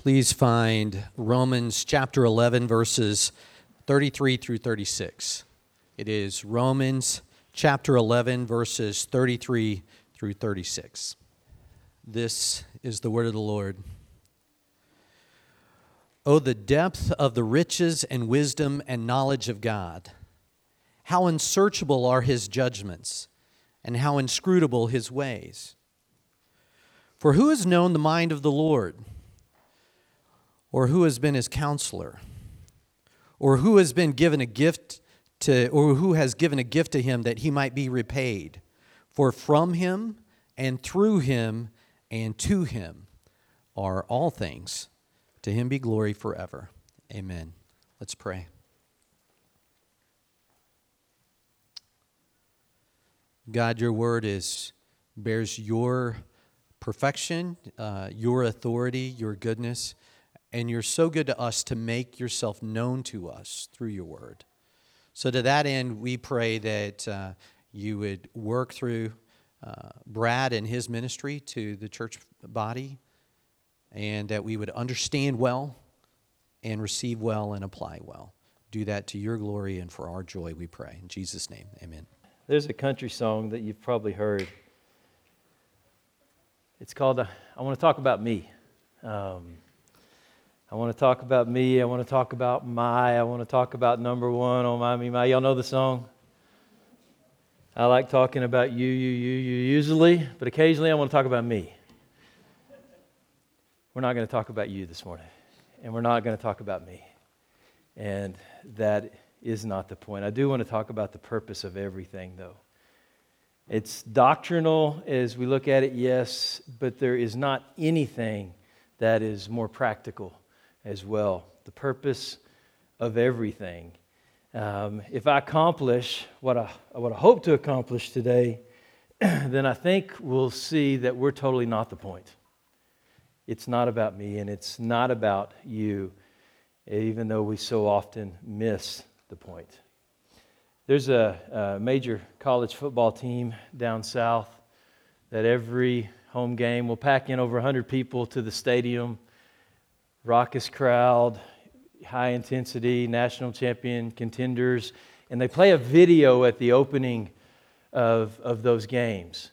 please find Romans chapter 11, verses 33 through 36. It is Romans chapter 11, verses 33 through 36. This is the word of the Lord. Oh, the depth of the riches and wisdom and knowledge of God! How unsearchable are his judgments, and how inscrutable his ways! For who has known the mind of the Lord? Or who has been his counselor? Or who has been given a gift to, or who has given a gift to him that he might be repaid? For from him and through him and to him are all things. To him be glory forever. Amen. Let's pray. God, your word is bears your perfection, uh, your authority, your goodness. And you're so good to us to make yourself known to us through your word. So, to that end, we pray that uh, you would work through uh, Brad and his ministry to the church body, and that we would understand well and receive well and apply well. Do that to your glory and for our joy, we pray. In Jesus' name, amen. There's a country song that you've probably heard. It's called uh, I Want to Talk About Me. Um, I want to talk about me. I want to talk about my. I want to talk about number one on my, me, my. Y'all know the song? I like talking about you, you, you, you usually, but occasionally I want to talk about me. We're not going to talk about you this morning, and we're not going to talk about me. And that is not the point. I do want to talk about the purpose of everything, though. It's doctrinal as we look at it, yes, but there is not anything that is more practical as well. The purpose of everything. Um, if I accomplish what I, what I hope to accomplish today, then I think we'll see that we're totally not the point. It's not about me and it's not about you, even though we so often miss the point. There's a, a major college football team down south that every home game will pack in over 100 people to the stadium raucous crowd, high intensity, national champion contenders, and they play a video at the opening of, of those games.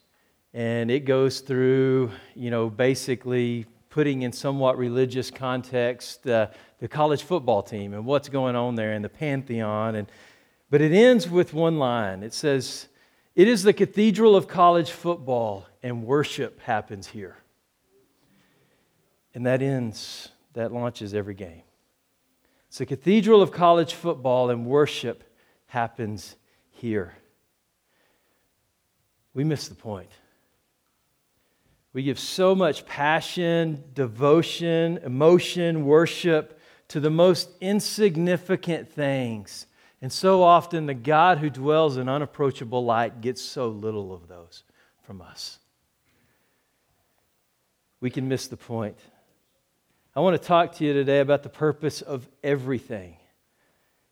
And it goes through, you know, basically putting in somewhat religious context uh, the college football team and what's going on there in the pantheon. And, but it ends with one line it says, It is the cathedral of college football, and worship happens here. And that ends that launches every game. It's the cathedral of college football, and worship happens here. We miss the point. We give so much passion, devotion, emotion, worship to the most insignificant things. And so often, the God who dwells in unapproachable light gets so little of those from us. We can miss the point. I want to talk to you today about the purpose of everything.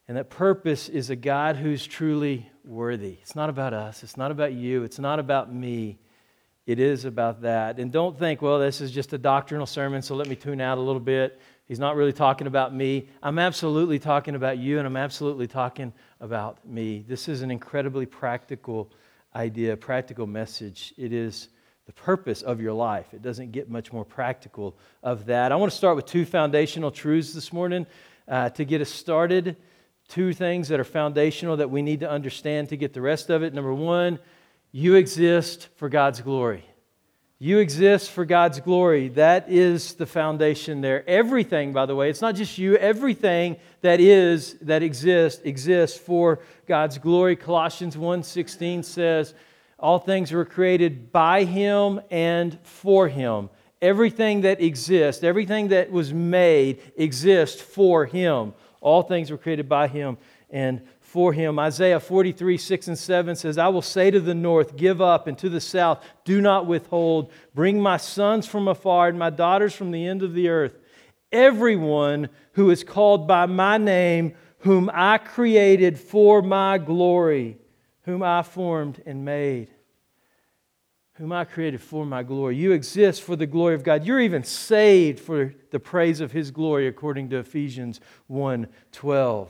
And that purpose is a God who's truly worthy. It's not about us, it's not about you, it's not about me. It is about that. And don't think, well, this is just a doctrinal sermon, so let me tune out a little bit. He's not really talking about me. I'm absolutely talking about you, and I'm absolutely talking about me. This is an incredibly practical idea, practical message. It is the purpose of your life. It doesn't get much more practical of that. I want to start with two foundational truths this morning uh, to get us started. Two things that are foundational that we need to understand to get the rest of it. Number one, you exist for God's glory. You exist for God's glory. That is the foundation there. Everything, by the way, it's not just you, everything that is, that exists, exists for God's glory. Colossians 1:16 says, all things were created by him and for him. Everything that exists, everything that was made exists for him. All things were created by him and for him. Isaiah 43, 6 and 7 says, I will say to the north, Give up, and to the south, Do not withhold. Bring my sons from afar and my daughters from the end of the earth. Everyone who is called by my name, whom I created for my glory whom I formed and made. whom I created for my glory. You exist for the glory of God. You're even saved for the praise of his glory according to Ephesians 1:12.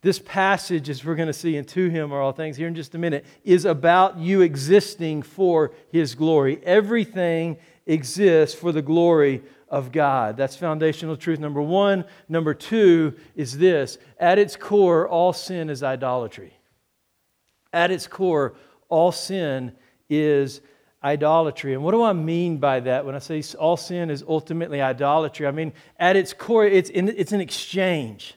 This passage, as we're going to see in To Him are all things here in just a minute, is about you existing for His glory. Everything exists for the glory of God. That's foundational truth number one. Number two is this at its core, all sin is idolatry. At its core, all sin is idolatry. And what do I mean by that when I say all sin is ultimately idolatry? I mean, at its core, it's, in, it's an exchange.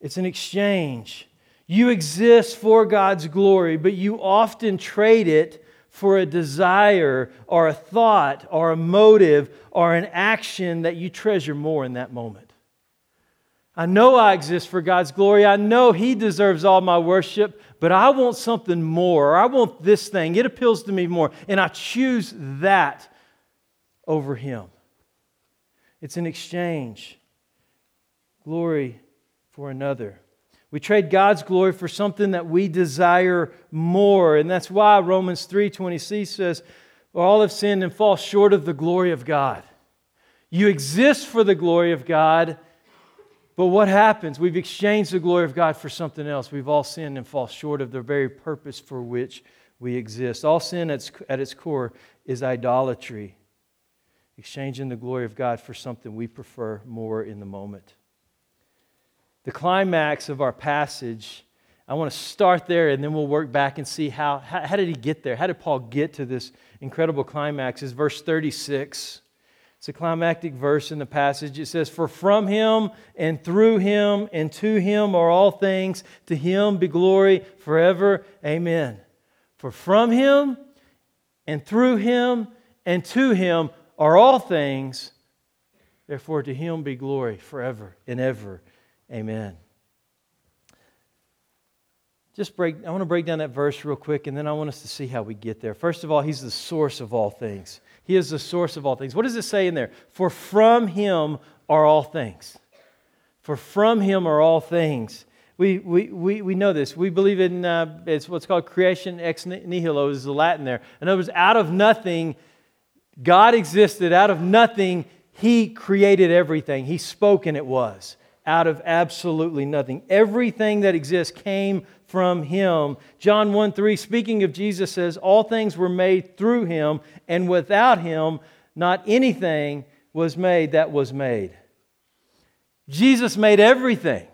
It's an exchange. You exist for God's glory, but you often trade it for a desire or a thought or a motive or an action that you treasure more in that moment. I know I exist for God's glory. I know He deserves all my worship, but I want something more. I want this thing. It appeals to me more. And I choose that over Him. It's an exchange. Glory for another. We trade God's glory for something that we desire more. And that's why Romans 3:20c says, all have sinned and fall short of the glory of God. You exist for the glory of God, but what happens? We've exchanged the glory of God for something else. We've all sinned and fall short of the very purpose for which we exist. All sin at its core is idolatry, exchanging the glory of God for something we prefer more in the moment. The climax of our passage, I want to start there and then we'll work back and see how, how, how did he get there? How did Paul get to this incredible climax? Is verse 36. It's a climactic verse in the passage. It says, For from him and through him and to him are all things. To him be glory forever. Amen. For from him and through him and to him are all things. Therefore, to him be glory forever and ever. Amen. Just break, I want to break down that verse real quick, and then I want us to see how we get there. First of all, He's the source of all things. He is the source of all things. What does it say in there? For from Him are all things. For from Him are all things. We, we, we, we know this. We believe in uh, it's what's called creation ex nihilo, is the Latin there. In other words, out of nothing, God existed. Out of nothing, He created everything. He spoke and it was out of absolutely nothing. Everything that exists came from him. John 1 3, speaking of Jesus, says, All things were made through him, and without him, not anything was made that was made. Jesus made everything,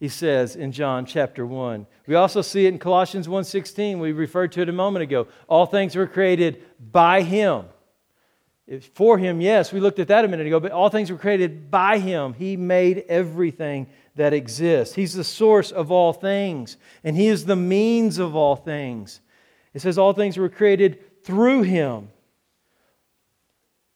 he says in John chapter 1. We also see it in Colossians 1:16. We referred to it a moment ago. All things were created by him for him, yes, we looked at that a minute ago, but all things were created by him. He made everything that exists. He's the source of all things, and he is the means of all things. It says all things were created through him.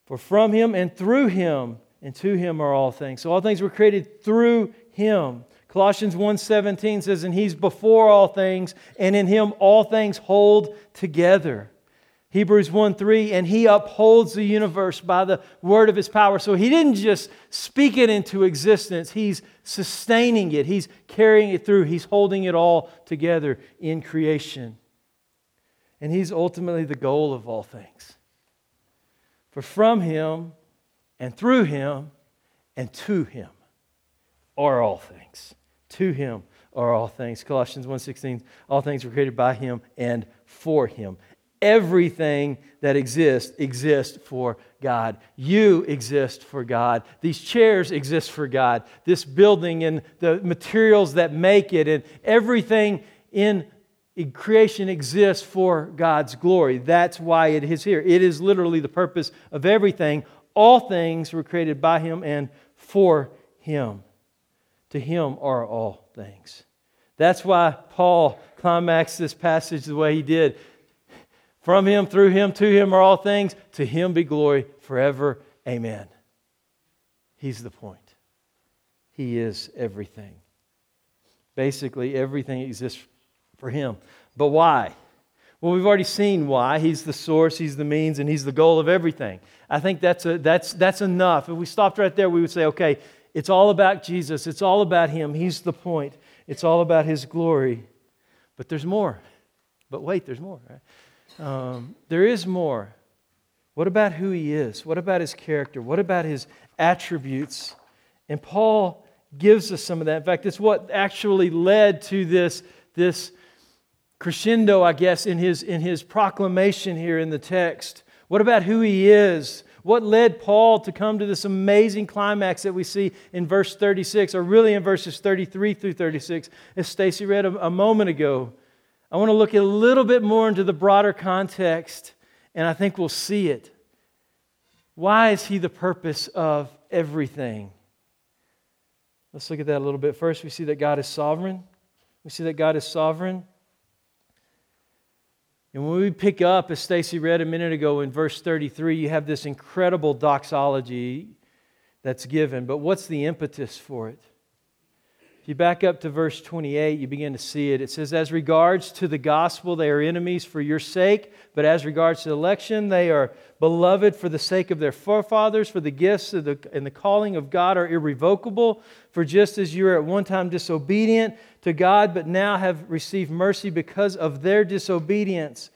For from him and through him and to him are all things. So all things were created through him. Colossians 1:17 says and he's before all things and in him all things hold together. Hebrews 1 3, and he upholds the universe by the word of his power. So he didn't just speak it into existence, he's sustaining it, he's carrying it through, he's holding it all together in creation. And he's ultimately the goal of all things. For from him and through him and to him are all things. To him are all things. Colossians 1:16 all things were created by him and for him everything that exists exists for God. You exist for God. These chairs exist for God. This building and the materials that make it and everything in creation exists for God's glory. That's why it is here. It is literally the purpose of everything. All things were created by Him and for Him. To Him are all things. That's why Paul climaxed this passage the way he did. From him, through him, to him are all things. To him be glory forever. Amen. He's the point. He is everything. Basically, everything exists for him. But why? Well, we've already seen why. He's the source, he's the means, and he's the goal of everything. I think that's, a, that's, that's enough. If we stopped right there, we would say, okay, it's all about Jesus. It's all about him. He's the point. It's all about his glory. But there's more. But wait, there's more. Right? Um, there is more. What about who he is? What about his character? What about his attributes? And Paul gives us some of that. In fact, it's what actually led to this, this crescendo, I guess, in his, in his proclamation here in the text. What about who he is? What led Paul to come to this amazing climax that we see in verse 36, or really in verses 33 through 36, as Stacy read a, a moment ago? I want to look a little bit more into the broader context, and I think we'll see it. Why is he the purpose of everything? Let's look at that a little bit. First, we see that God is sovereign. We see that God is sovereign. And when we pick up, as Stacy read a minute ago in verse 33, you have this incredible doxology that's given. But what's the impetus for it? If you back up to verse 28, you begin to see it. It says, As regards to the gospel, they are enemies for your sake, but as regards to election, they are beloved for the sake of their forefathers, for the gifts the, and the calling of God are irrevocable. For just as you were at one time disobedient to God, but now have received mercy because of their disobedience,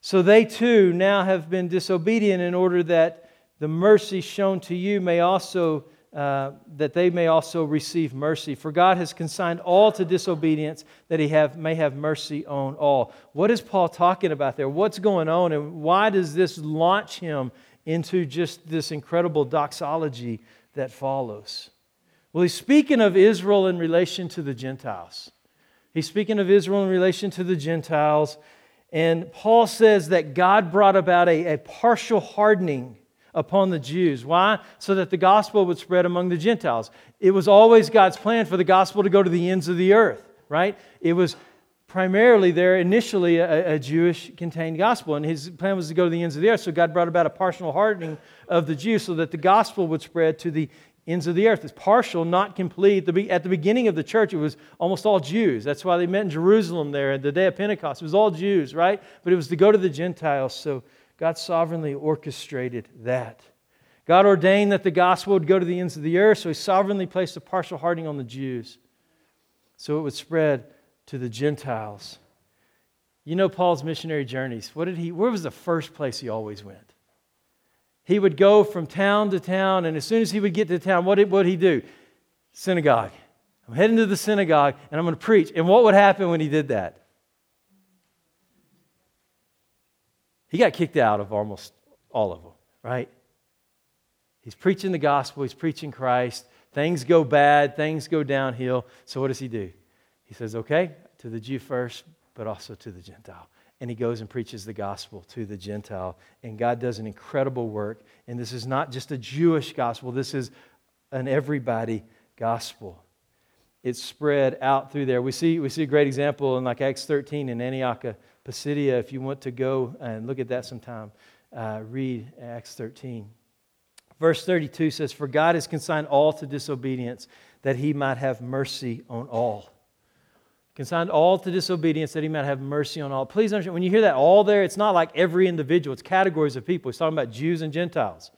so they too now have been disobedient in order that the mercy shown to you may also uh, that they may also receive mercy. For God has consigned all to disobedience, that he have, may have mercy on all. What is Paul talking about there? What's going on, and why does this launch him into just this incredible doxology that follows? Well, he's speaking of Israel in relation to the Gentiles. He's speaking of Israel in relation to the Gentiles. And Paul says that God brought about a, a partial hardening upon the Jews. Why? So that the gospel would spread among the Gentiles. It was always God's plan for the gospel to go to the ends of the earth, right? It was primarily there initially a, a Jewish contained gospel, and his plan was to go to the ends of the earth. So God brought about a partial hardening of the Jews so that the gospel would spread to the ends of the earth. It's partial, not complete. At the beginning of the church, it was almost all Jews. That's why they met in Jerusalem there at the day of Pentecost. It was all Jews, right? But it was to go to the Gentiles. So God sovereignly orchestrated that. God ordained that the gospel would go to the ends of the earth, so he sovereignly placed a partial hardening on the Jews so it would spread to the Gentiles. You know Paul's missionary journeys. What did he where was the first place he always went? He would go from town to town, and as soon as he would get to town, what would he do? Synagogue. I'm heading to the synagogue and I'm going to preach. And what would happen when he did that? He got kicked out of almost all of them, right? He's preaching the gospel, he's preaching Christ. Things go bad, things go downhill. So what does he do? He says, okay, to the Jew first, but also to the Gentile. And he goes and preaches the gospel to the Gentile. And God does an incredible work. And this is not just a Jewish gospel, this is an everybody gospel. It's spread out through there. We see, we see a great example in like Acts 13 in Antioch Pisidia, if you want to go and look at that sometime, uh, read Acts 13. Verse 32 says, For God has consigned all to disobedience, that he might have mercy on all. Consigned all to disobedience, that he might have mercy on all. Please understand, when you hear that all there, it's not like every individual, it's categories of people. He's talking about Jews and Gentiles.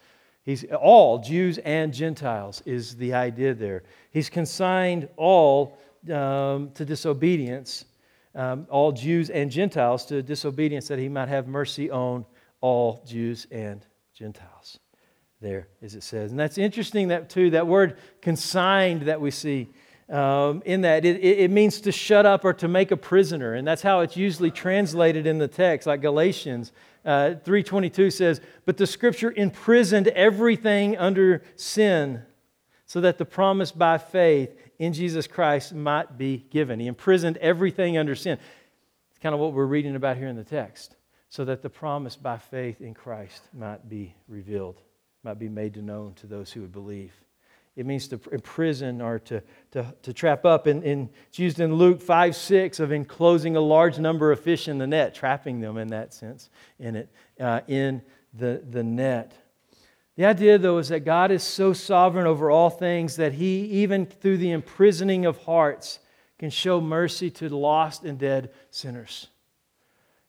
He's all Jews and Gentiles is the idea there. He's consigned all um, to disobedience um, all Jews and Gentiles to disobedience, that he might have mercy on all Jews and Gentiles. There, as it says. And that's interesting, that too, that word consigned that we see. Um, in that it, it, means to shut up or to make a prisoner and that's how it's usually translated in the text like galatians uh, 3.22 says but the scripture imprisoned everything under sin so that the promise by faith in Jesus Christ might be given. He imprisoned everything under sin. It's kind of what we're reading about here in the text, so that the promise by faith in Christ might be revealed, might be made known to those who would believe. It means to imprison or to, to, to trap up. And, and it's used in Luke 5 6 of enclosing a large number of fish in the net, trapping them in that sense, in it, uh, in the, the net. The idea, though, is that God is so sovereign over all things that He, even through the imprisoning of hearts, can show mercy to lost and dead sinners.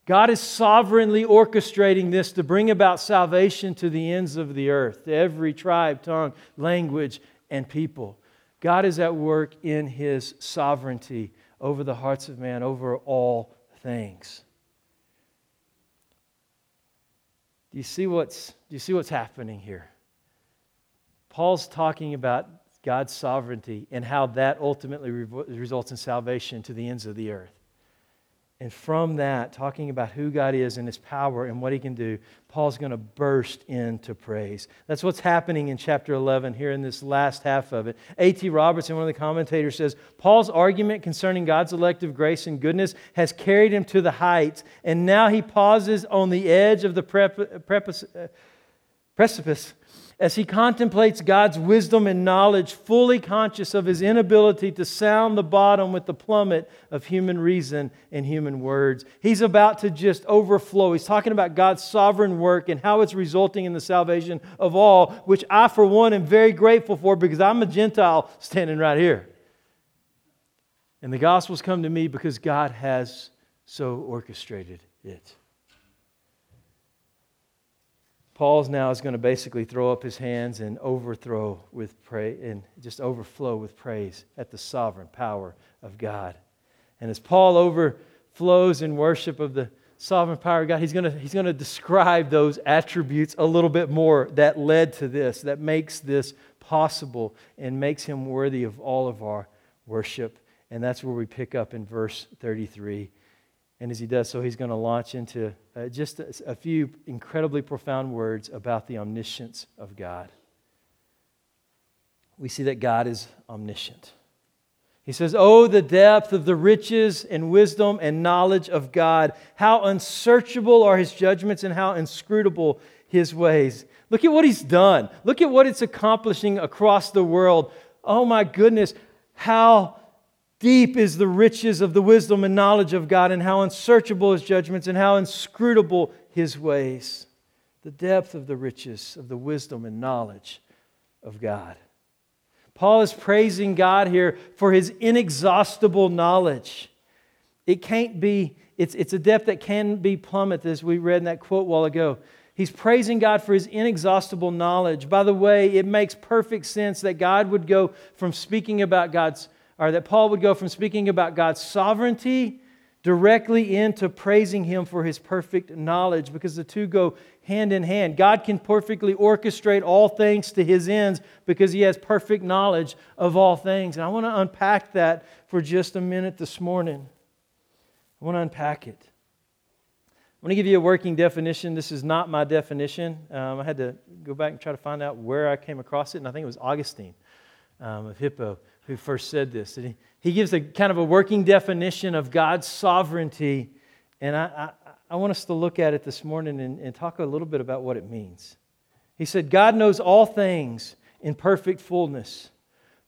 God is sovereignly orchestrating this to bring about salvation to the ends of the earth, to every tribe, tongue, language, and people. God is at work in His sovereignty over the hearts of man, over all things. Do you see what's, do you see what's happening here? Paul's talking about God's sovereignty and how that ultimately results in salvation to the ends of the earth. And from that, talking about who God is and his power and what he can do, Paul's going to burst into praise. That's what's happening in chapter 11 here in this last half of it. A.T. Robertson, one of the commentators, says Paul's argument concerning God's elective grace and goodness has carried him to the heights, and now he pauses on the edge of the uh, precipice as he contemplates God's wisdom and knowledge, fully conscious of his inability to sound the bottom with the plummet of human reason and human words. He's about to just overflow. He's talking about God's sovereign work and how it's resulting in the salvation of all, which I, for one, am very grateful for because I'm a Gentile standing right here. And the gospel's come to me because God has so orchestrated it. Paul's now is going to basically throw up his hands and overthrow with praise and just overflow with praise at the sovereign power of God. And as Paul overflows in worship of the sovereign power of God, he's going to, he's going to describe those attributes a little bit more that led to this, that makes this possible and makes him worthy of all of our worship. And that's where we pick up in verse 33. And as he does so, he's going to launch into uh, just a, a few incredibly profound words about the omniscience of God. We see that God is omniscient. He says, Oh, the depth of the riches and wisdom and knowledge of God. How unsearchable are his judgments and how inscrutable his ways. Look at what he's done. Look at what it's accomplishing across the world. Oh, my goodness. How Deep is the riches of the wisdom and knowledge of God, and how unsearchable his judgments, and how inscrutable his ways. The depth of the riches of the wisdom and knowledge of God. Paul is praising God here for his inexhaustible knowledge. It can't be, it's, it's a depth that can be plummeted, as we read in that quote while ago. He's praising God for his inexhaustible knowledge. By the way, it makes perfect sense that God would go from speaking about God's or that Paul would go from speaking about God's sovereignty directly into praising him for his perfect knowledge because the two go hand in hand. God can perfectly orchestrate all things to his ends because he has perfect knowledge of all things. And I want to unpack that for just a minute this morning. I want to unpack it. I'm going to give you a working definition. This is not my definition. Um, I had to go back and try to find out where I came across it, and I think it was Augustine um, of Hippo who first said this. He, he gives a kind of a working definition of God's sovereignty, and I, I, I want us to look at it this morning and, and talk a little bit about what it means. He said, God knows all things in perfect fullness,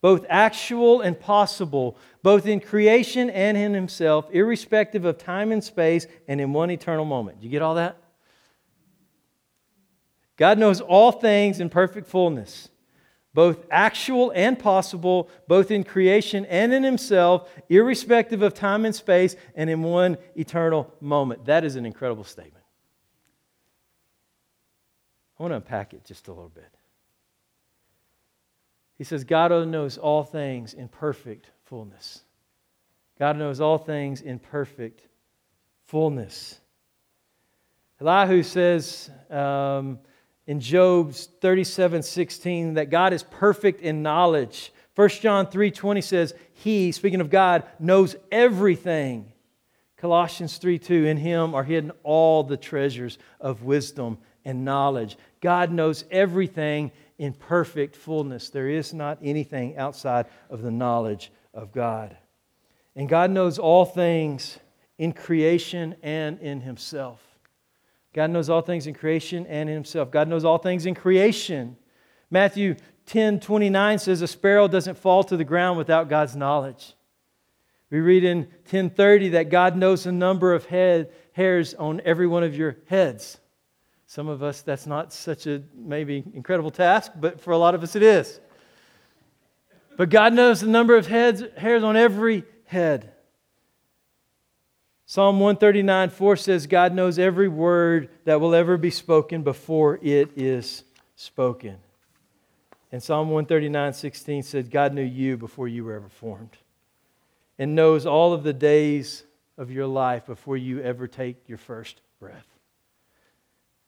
both actual and possible, both in creation and in Himself, irrespective of time and space, and in one eternal moment. Do you get all that? God knows all things in perfect fullness both actual and possible, both in creation and in himself, irrespective of time and space, and in one eternal moment. That is an incredible statement. I want to unpack it just a little bit. He says, God knows all things in perfect fullness. God knows all things in perfect fullness. Elihu says, um, in Job's 37 16 that God is perfect in knowledge. 1 John 3 20 says, He, speaking of God, knows everything. Colossians 3 2, in Him are hidden all the treasures of wisdom and knowledge. God knows everything in perfect fullness. There is not anything outside of the knowledge of God. And God knows all things in creation and in Himself. God knows all things in creation and in himself. God knows all things in creation. Matthew 10 29 says, A sparrow doesn't fall to the ground without God's knowledge. We read in 1030 that God knows the number of head, hairs on every one of your heads. Some of us, that's not such a maybe incredible task, but for a lot of us, it is. But God knows the number of heads, hairs on every head. Psalm 139 4 says, God knows every word that will ever be spoken before it is spoken. And Psalm 139 16 says, God knew you before you were ever formed and knows all of the days of your life before you ever take your first breath.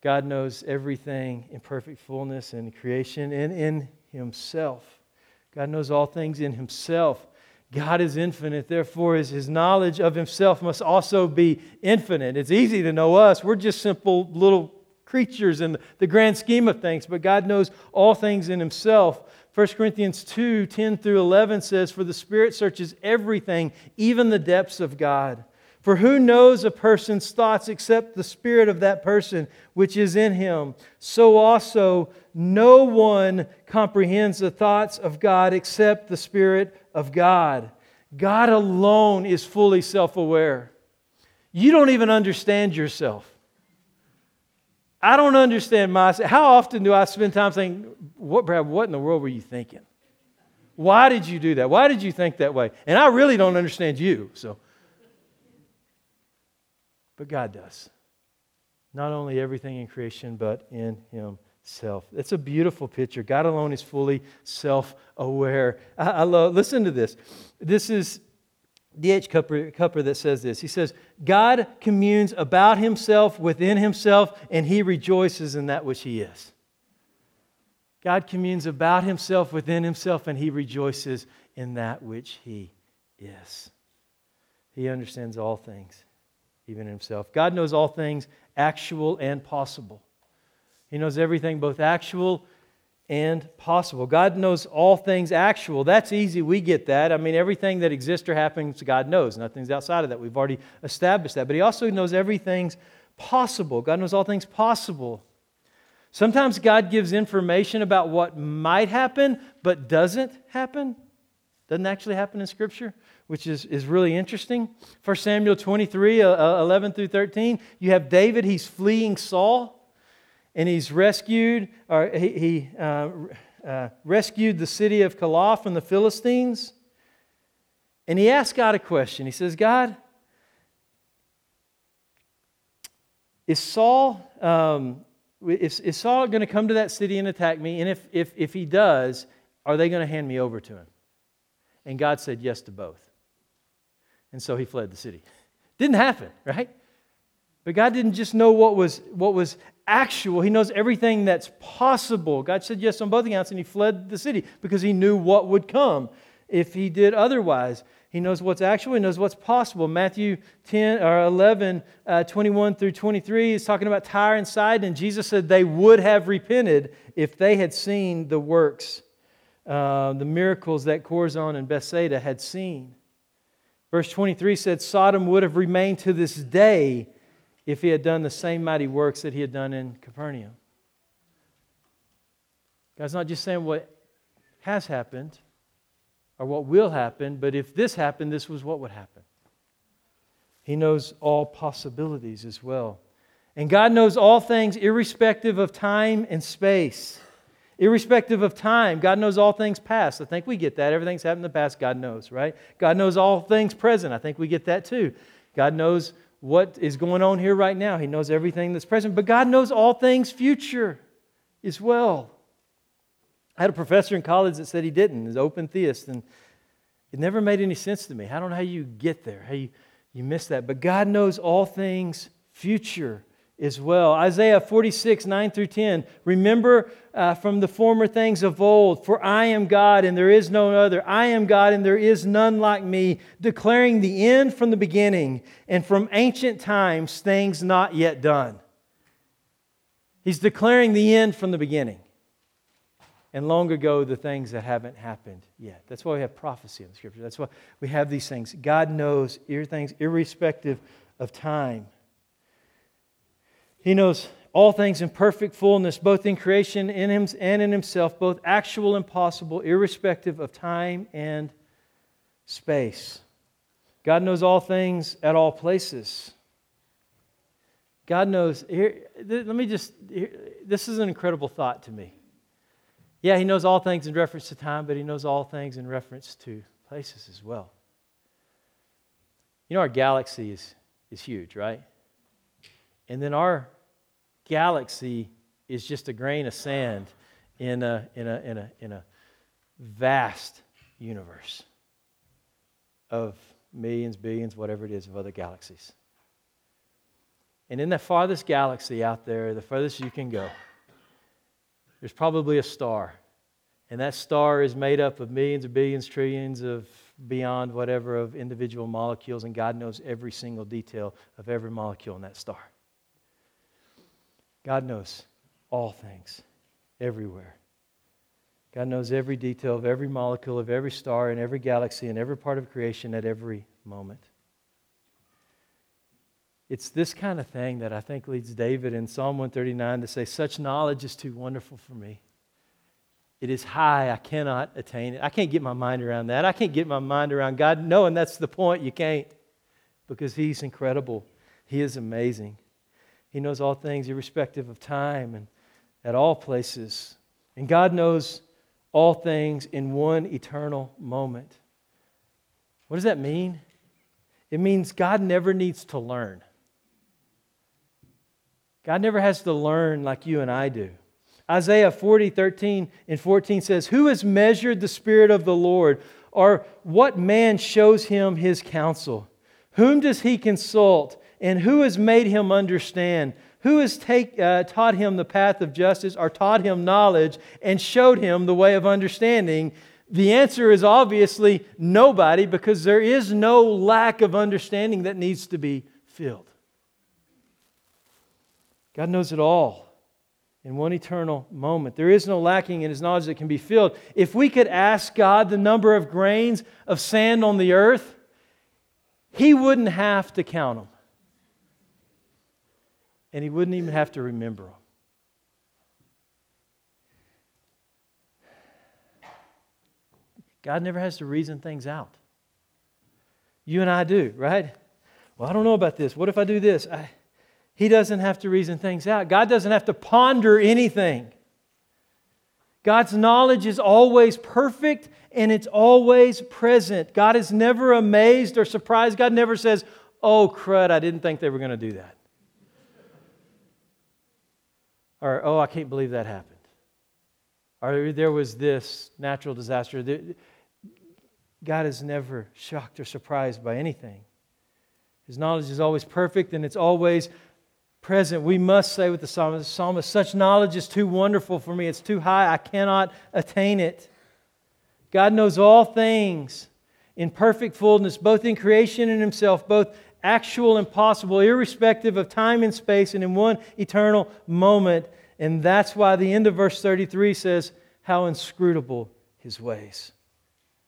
God knows everything in perfect fullness in creation and in Himself. God knows all things in Himself. God is infinite, therefore, his, his knowledge of himself must also be infinite. It's easy to know us. We're just simple little creatures in the grand scheme of things, but God knows all things in himself. 1 Corinthians 2 10 through 11 says, For the Spirit searches everything, even the depths of God. For who knows a person's thoughts except the spirit of that person which is in him? So also, no one comprehends the thoughts of God except the Spirit of God. God alone is fully self aware. You don't even understand yourself. I don't understand myself. How often do I spend time saying, what, Brad, what in the world were you thinking? Why did you do that? Why did you think that way? And I really don't understand you, so. But God does. Not only everything in creation, but in Himself. It's a beautiful picture. God alone is fully self aware. I, I, love, listen to this. This is D.H. Cupper, Cupper that says this. He says, God communes about Himself within Himself, and He rejoices in that which He is. God communes about Himself within Himself, and He rejoices in that which He is. He understands all things even himself. God knows all things actual and possible. He knows everything both actual and possible. God knows all things actual. That's easy. We get that. I mean, everything that exists or happens, God knows. Nothing's outside of that. We've already established that. But He also knows everything's possible. God knows all things possible. Sometimes God gives information about what might happen, but doesn't happen. Doesn't actually happen in Scripture which is, is really interesting. 1 Samuel 23, uh, uh, 11 through 13, you have David, he's fleeing Saul, and he's rescued, or he, he uh, uh, rescued the city of Keilah from the Philistines. And he asked God a question. He says, God, is Saul, um, is, is Saul going to come to that city and attack me? And if, if, if he does, are they going to hand me over to him? And God said yes to both. And so he fled the city. Didn't happen, right? But God didn't just know what was, what was actual, He knows everything that's possible. God said yes on both accounts, and He fled the city because He knew what would come if He did otherwise. He knows what's actual, He knows what's possible. Matthew 10 or 11, uh, 21 through 23 is talking about Tyre and Sidon, and Jesus said they would have repented if they had seen the works, uh, the miracles that Chorazin and Bethsaida had seen. Verse 23 said, Sodom would have remained to this day if he had done the same mighty works that he had done in Capernaum. God's not just saying what has happened or what will happen, but if this happened, this was what would happen. He knows all possibilities as well. And God knows all things irrespective of time and space. Irrespective of time, God knows all things past. I think we get that. Everything's happened in the past, God knows, right? God knows all things present. I think we get that too. God knows what is going on here right now. He knows everything that's present, but God knows all things future as well. I had a professor in college that said he didn't, He's open theist, and it never made any sense to me. I don't know how you get there, how you, you miss that. But God knows all things future as well. Isaiah 46, 9 through 10. Remember uh, from the former things of old, for I am God and there is no other. I am God and there is none like me, declaring the end from the beginning and from ancient times things not yet done. He's declaring the end from the beginning. And long ago, the things that haven't happened yet. That's why we have prophecy in the scripture. That's why we have these things. God knows things irrespective of time. He knows all things in perfect fullness, both in creation in him, and in himself, both actual and possible, irrespective of time and space. God knows all things at all places. God knows. Here, let me just. Here, this is an incredible thought to me. Yeah, He knows all things in reference to time, but He knows all things in reference to places as well. You know, our galaxy is, is huge, right? And then our galaxy is just a grain of sand in a, in a, in a, in a vast universe of millions, billions, whatever it is, of other galaxies. And in the farthest galaxy out there, the furthest you can go, there's probably a star. And that star is made up of millions of billions, trillions of beyond whatever of individual molecules, and God knows every single detail of every molecule in that star. God knows all things, everywhere. God knows every detail of every molecule of every star in every galaxy and every part of creation at every moment. It's this kind of thing that I think leads David in Psalm 139 to say, Such knowledge is too wonderful for me. It is high. I cannot attain it. I can't get my mind around that. I can't get my mind around God knowing that's the point. You can't because He's incredible. He is amazing. He knows all things, irrespective of time and at all places. And God knows all things in one eternal moment. What does that mean? It means God never needs to learn. God never has to learn like you and I do. Isaiah 40, 13 and 14 says, Who has measured the Spirit of the Lord? Or what man shows him his counsel? Whom does he consult? And who has made him understand? Who has take, uh, taught him the path of justice, or taught him knowledge, and showed him the way of understanding? The answer is obviously nobody, because there is no lack of understanding that needs to be filled. God knows it all in one eternal moment. There is no lacking in his knowledge that can be filled. If we could ask God the number of grains of sand on the earth, he wouldn't have to count them and he wouldn't even have to remember them. God never has to reason things out. You and I do, right? Well, I don't know about this. What if I do this? I, he doesn't have to reason things out. God doesn't have to ponder anything. God's knowledge is always perfect and it's always present. God is never amazed or surprised. God never says, Oh, crud, I didn't think they were going to do that. Or, oh, I can't believe that happened. Or there was this natural disaster. God is never shocked or surprised by anything. His knowledge is always perfect and it's always present. We must say with the psalmist, psalmist, such knowledge is too wonderful for me. It's too high. I cannot attain it. God knows all things in perfect fullness, both in creation and himself, both actual and possible, irrespective of time and space, and in one eternal moment. And that's why the end of verse 33 says, How inscrutable his ways.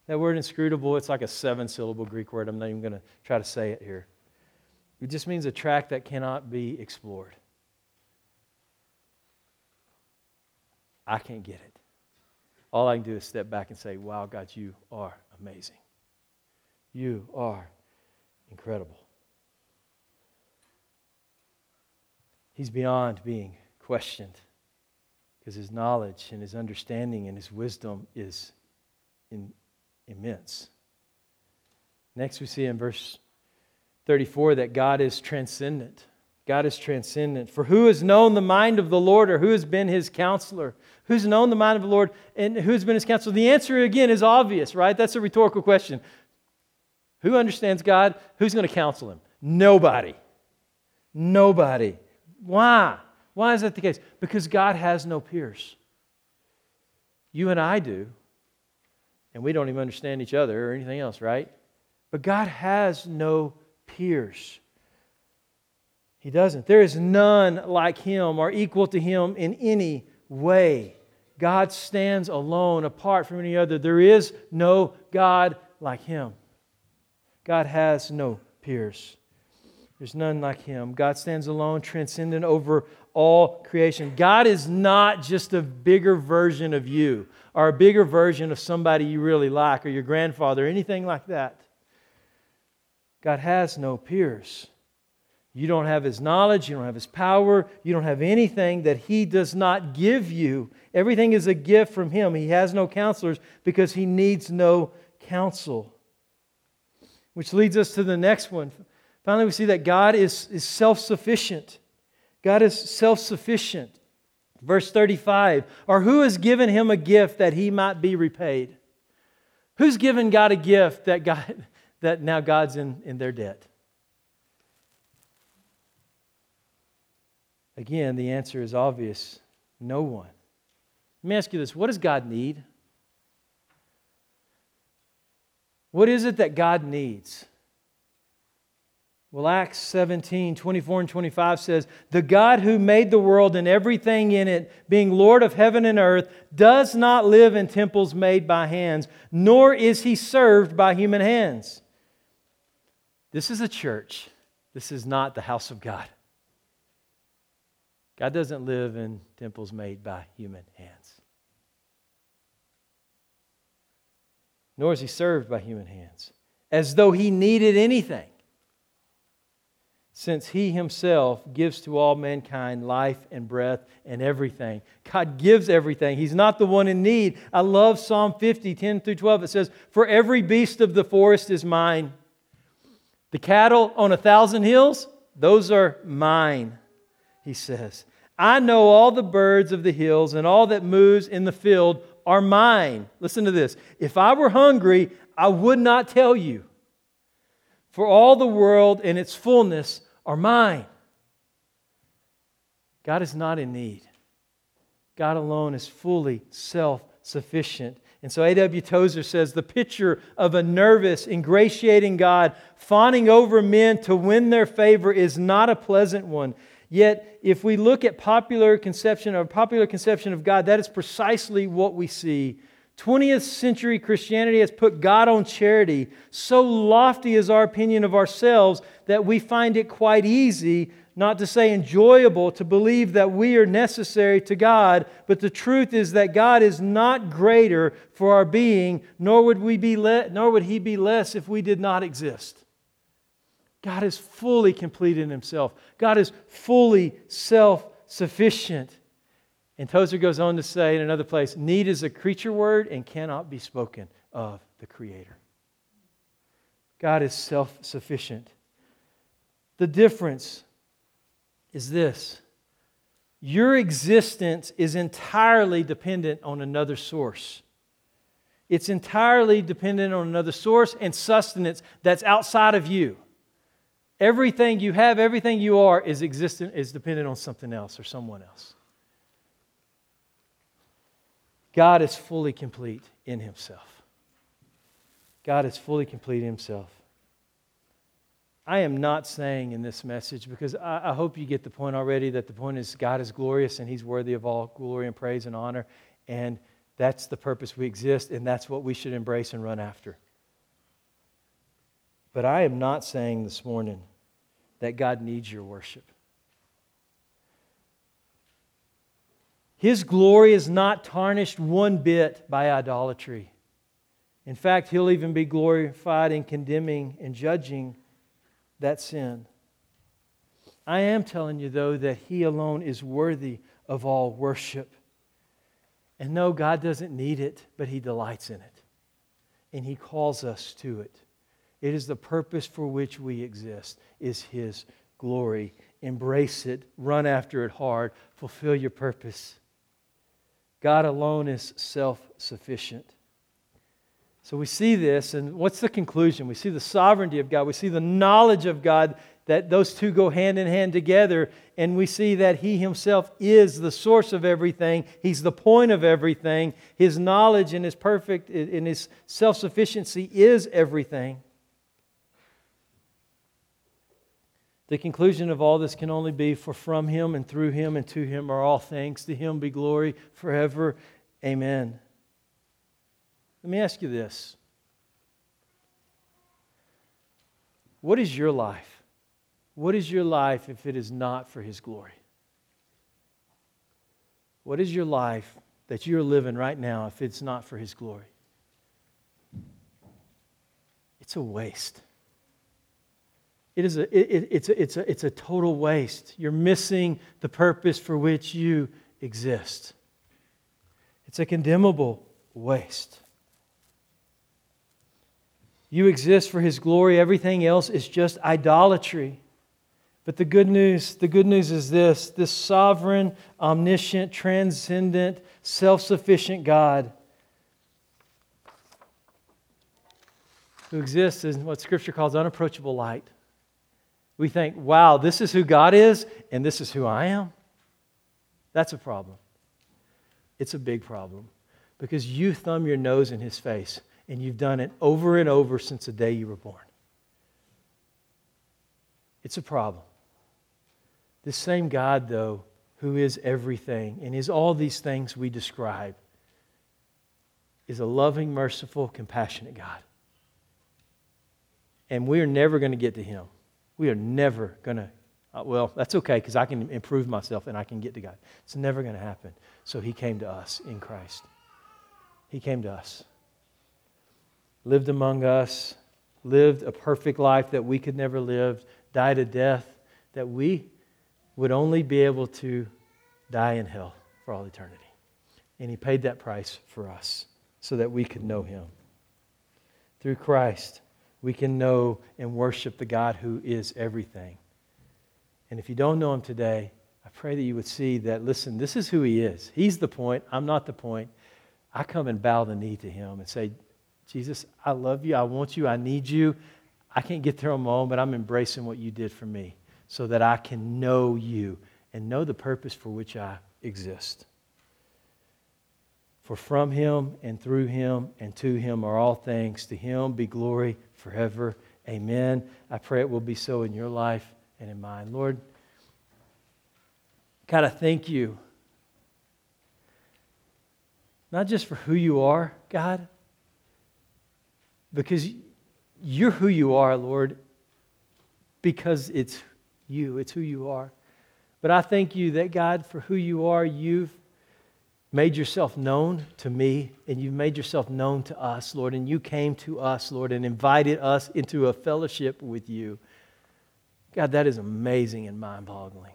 That word inscrutable, it's like a seven syllable Greek word. I'm not even going to try to say it here. It just means a track that cannot be explored. I can't get it. All I can do is step back and say, Wow, God, you are amazing. You are incredible. He's beyond being questioned because his knowledge and his understanding and his wisdom is in, immense. Next, we see in verse 34 that God is transcendent. God is transcendent. For who has known the mind of the Lord or who has been his counselor? Who's known the mind of the Lord and who's been his counselor? The answer, again, is obvious, right? That's a rhetorical question. Who understands God? Who's going to counsel him? Nobody. Nobody. Why? Why is that the case? Because God has no peers. You and I do. And we don't even understand each other or anything else, right? But God has no peers. He doesn't. There is none like him or equal to him in any way. God stands alone, apart from any other. There is no God like him. God has no peers. There's none like him. God stands alone, transcendent over all creation. God is not just a bigger version of you or a bigger version of somebody you really like or your grandfather or anything like that. God has no peers. You don't have his knowledge, you don't have his power, you don't have anything that he does not give you. Everything is a gift from him. He has no counselors because he needs no counsel. Which leads us to the next one. Finally, we see that God is, is self sufficient. God is self sufficient. Verse 35 Or who has given him a gift that he might be repaid? Who's given God a gift that, God, that now God's in, in their debt? Again, the answer is obvious no one. Let me ask you this what does God need? What is it that God needs? Well, Acts 17, 24 and 25 says, The God who made the world and everything in it, being Lord of heaven and earth, does not live in temples made by hands, nor is he served by human hands. This is a church. This is not the house of God. God doesn't live in temples made by human hands. Nor is he served by human hands, as though he needed anything since he himself gives to all mankind life and breath and everything. God gives everything. He's not the one in need. I love Psalm 50, 10 through 12. It says, For every beast of the forest is mine. The cattle on a thousand hills, those are mine, he says. I know all the birds of the hills and all that moves in the field are mine. Listen to this. If I were hungry, I would not tell you. For all the world and its fullness are mine. God is not in need. God alone is fully self sufficient. And so A.W. Tozer says the picture of a nervous, ingratiating God fawning over men to win their favor is not a pleasant one. Yet, if we look at popular conception or popular conception of God, that is precisely what we see 20th century Christianity has put God on charity. So lofty is our opinion of ourselves that we find it quite easy, not to say enjoyable, to believe that we are necessary to God. But the truth is that God is not greater for our being, nor would, we be le- nor would He be less if we did not exist. God is fully complete in Himself, God is fully self sufficient. And Tozer goes on to say in another place need is a creature word and cannot be spoken of the Creator. God is self sufficient. The difference is this your existence is entirely dependent on another source. It's entirely dependent on another source and sustenance that's outside of you. Everything you have, everything you are, is existent, is dependent on something else or someone else. God is fully complete in himself. God is fully complete in himself. I am not saying in this message, because I, I, hope you get the point already, that the point is God is glorious and he's worthy of all glory and praise and honor. And that's the purpose we exist, and that's what we should embrace and run after. But I am not saying this morning that God needs your worship. His glory is not tarnished one bit by idolatry. In fact, he'll even be glorified in condemning and judging that sin. I am telling you, though, that he alone is worthy of all worship. And no, God doesn't need it, but he delights in it. And he calls us to it. It is the purpose for which we exist, is his glory. Embrace it, run after it hard, fulfill your purpose. God alone is self sufficient. So we see this, and what's the conclusion? We see the sovereignty of God, we see the knowledge of God, that those two go hand in hand together, and we see that He Himself is the source of everything, He's the point of everything. His knowledge and His perfect, and His self sufficiency is everything. The conclusion of all this can only be for from him and through him and to him are all things. To him be glory forever. Amen. Let me ask you this What is your life? What is your life if it is not for his glory? What is your life that you're living right now if it's not for his glory? It's a waste. It is a, it, it's, a, it's, a, it's a total waste. You're missing the purpose for which you exist. It's a condemnable waste. You exist for His glory, everything else is just idolatry. But the good news, the good news is this this sovereign, omniscient, transcendent, self sufficient God who exists in what Scripture calls unapproachable light we think, wow, this is who God is, and this is who I am. That's a problem. It's a big problem because you thumb your nose in his face and you've done it over and over since the day you were born. It's a problem. This same God, though, who is everything and is all these things we describe, is a loving, merciful, compassionate God. And we are never going to get to him. We are never going to, uh, well, that's okay because I can improve myself and I can get to God. It's never going to happen. So he came to us in Christ. He came to us, lived among us, lived a perfect life that we could never live, died a death that we would only be able to die in hell for all eternity. And he paid that price for us so that we could know him. Through Christ, we can know and worship the God who is everything. And if you don't know him today, I pray that you would see that, listen, this is who he is. He's the point. I'm not the point. I come and bow the knee to him and say, Jesus, I love you. I want you. I need you. I can't get there on my own, but I'm embracing what you did for me so that I can know you and know the purpose for which I exist. For from him and through him and to him are all things. To him be glory forever. Amen. I pray it will be so in your life and in mine. Lord, God, I thank you. Not just for who you are, God, because you're who you are, Lord, because it's you, it's who you are. But I thank you that, God, for who you are, you've made yourself known to me and you've made yourself known to us, Lord. And you came to us, Lord, and invited us into a fellowship with you. God, that is amazing and mind boggling.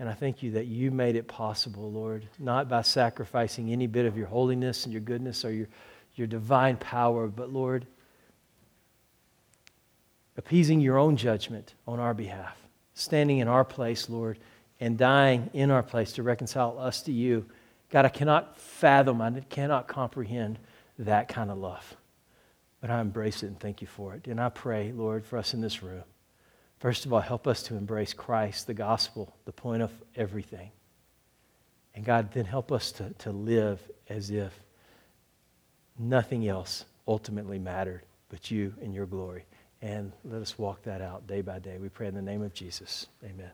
And I thank you that you made it possible, Lord, not by sacrificing any bit of your holiness and your goodness or your, your divine power, but, Lord, appeasing your own judgment on our behalf, standing in our place, Lord, and dying in our place to reconcile us to you. God, I cannot fathom, I cannot comprehend that kind of love. But I embrace it and thank you for it. And I pray, Lord, for us in this room. First of all, help us to embrace Christ, the gospel, the point of everything. And God, then help us to, to live as if nothing else ultimately mattered but you and your glory. And let us walk that out day by day. We pray in the name of Jesus. Amen.